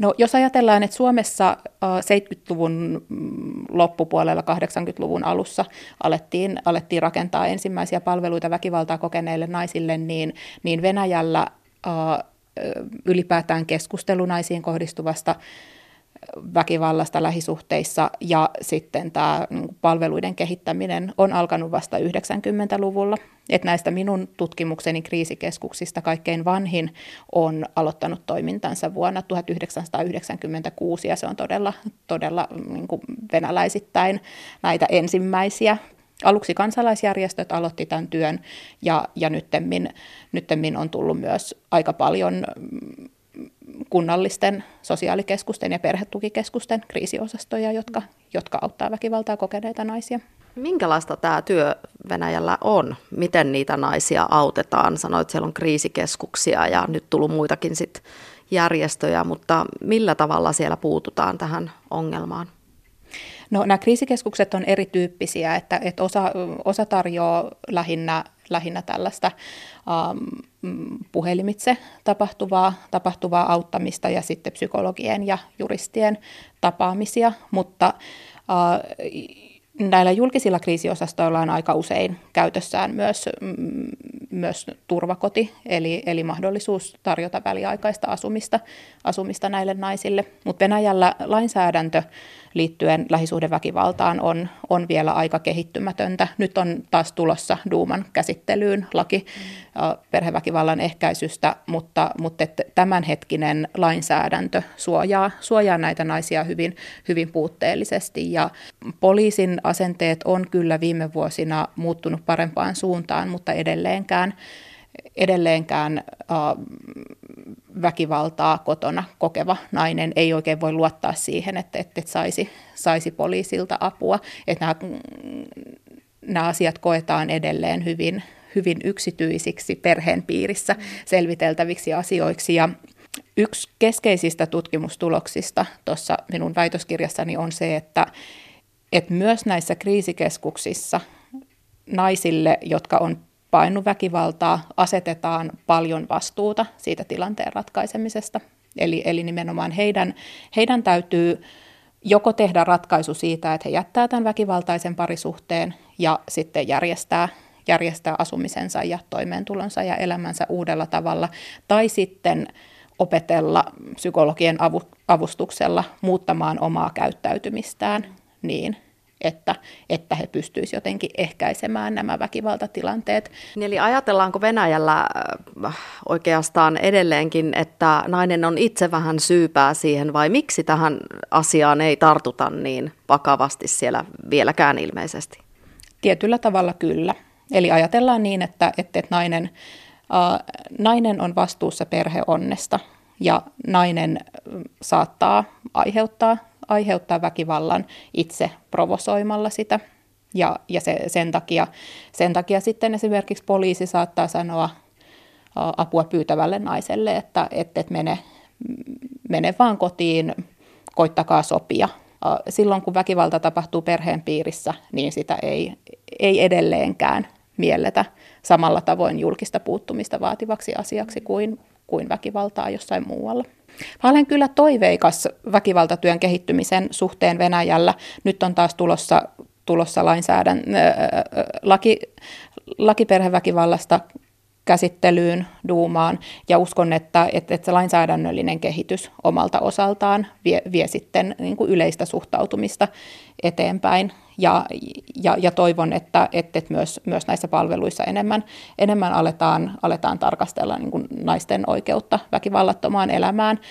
No jos ajatellaan, että Suomessa 70-luvun mm, loppupuolella, 80-luvun alussa alettiin, alettiin rakentaa ensimmäisiä palveluita väkivaltaa kokeneille naisille, niin, niin Venäjällä ylipäätään keskustelu naisiin kohdistuvasta väkivallasta lähisuhteissa ja sitten tämä niin palveluiden kehittäminen on alkanut vasta 90-luvulla. Et näistä minun tutkimukseni kriisikeskuksista kaikkein vanhin on aloittanut toimintansa vuonna 1996 ja se on todella, todella niin venäläisittäin näitä ensimmäisiä Aluksi kansalaisjärjestöt aloitti tämän työn ja, ja nyttemmin, nyttemmin on tullut myös aika paljon kunnallisten sosiaalikeskusten ja perhetukikeskusten kriisiosastoja, jotka, jotka auttaa väkivaltaa kokeneita naisia. Minkälaista tämä työ Venäjällä on? Miten niitä naisia autetaan? Sanoit, että siellä on kriisikeskuksia ja nyt tullut muitakin sit järjestöjä, mutta millä tavalla siellä puututaan tähän ongelmaan? No nämä kriisikeskukset on erityyppisiä, että, että osa, osa tarjoaa lähinnä, lähinnä tällaista um, puhelimitse tapahtuvaa, tapahtuvaa auttamista ja sitten psykologien ja juristien tapaamisia, mutta uh, näillä julkisilla kriisiosastoilla on aika usein käytössään myös, mm, myös turvakoti, eli, eli mahdollisuus tarjota väliaikaista asumista, asumista näille naisille. Mutta Venäjällä lainsäädäntö liittyen lähisuhdeväkivaltaan on, on vielä aika kehittymätöntä. Nyt on taas tulossa Duuman käsittelyyn laki mm. perheväkivallan ehkäisystä, mutta, mutta tämänhetkinen lainsäädäntö suojaa, suojaa näitä naisia hyvin, hyvin puutteellisesti. Ja poliisin asenteet on kyllä viime vuosina muuttunut parempaan suuntaan, mutta edelleenkään edelleenkään äh, väkivaltaa kotona kokeva nainen ei oikein voi luottaa siihen, että, että saisi, saisi poliisilta apua. Että nämä, nämä asiat koetaan edelleen hyvin, hyvin yksityisiksi perheen piirissä selviteltäviksi asioiksi. Ja yksi keskeisistä tutkimustuloksista tuossa minun väitöskirjassani on se, että, että myös näissä kriisikeskuksissa naisille, jotka on painuväkivaltaa, asetetaan paljon vastuuta siitä tilanteen ratkaisemisesta. Eli, eli nimenomaan heidän, heidän täytyy joko tehdä ratkaisu siitä, että he jättää tämän väkivaltaisen parisuhteen ja sitten järjestää, järjestää asumisensa ja toimeentulonsa ja elämänsä uudella tavalla, tai sitten opetella psykologien avustuksella muuttamaan omaa käyttäytymistään niin, että, että he pystyisivät jotenkin ehkäisemään nämä väkivaltatilanteet. Eli ajatellaanko Venäjällä äh, oikeastaan edelleenkin, että nainen on itse vähän syypää siihen, vai miksi tähän asiaan ei tartuta niin vakavasti siellä vieläkään ilmeisesti? Tietyllä tavalla kyllä. Eli ajatellaan niin, että, että nainen, äh, nainen on vastuussa perheonnesta ja nainen saattaa aiheuttaa aiheuttaa väkivallan itse provosoimalla sitä. Ja, ja se, sen, takia, sen takia sitten esimerkiksi poliisi saattaa sanoa apua pyytävälle naiselle, että et, et mene, mene vaan kotiin, koittakaa sopia. Silloin kun väkivalta tapahtuu perheen piirissä, niin sitä ei, ei edelleenkään mielletä samalla tavoin julkista puuttumista vaativaksi asiaksi kuin, kuin väkivaltaa jossain muualla. Mä olen kyllä toiveikas väkivaltatyön kehittymisen suhteen Venäjällä. Nyt on taas tulossa, tulossa lainsäädän, laki, laki perheväkivallasta käsittelyyn, duumaan, ja uskon, että, että, että se lainsäädännöllinen kehitys omalta osaltaan vie, vie sitten niin kuin yleistä suhtautumista eteenpäin, ja, ja, ja toivon, että, että, että myös, myös näissä palveluissa enemmän, enemmän aletaan, aletaan tarkastella niin kuin naisten oikeutta väkivallattomaan elämään,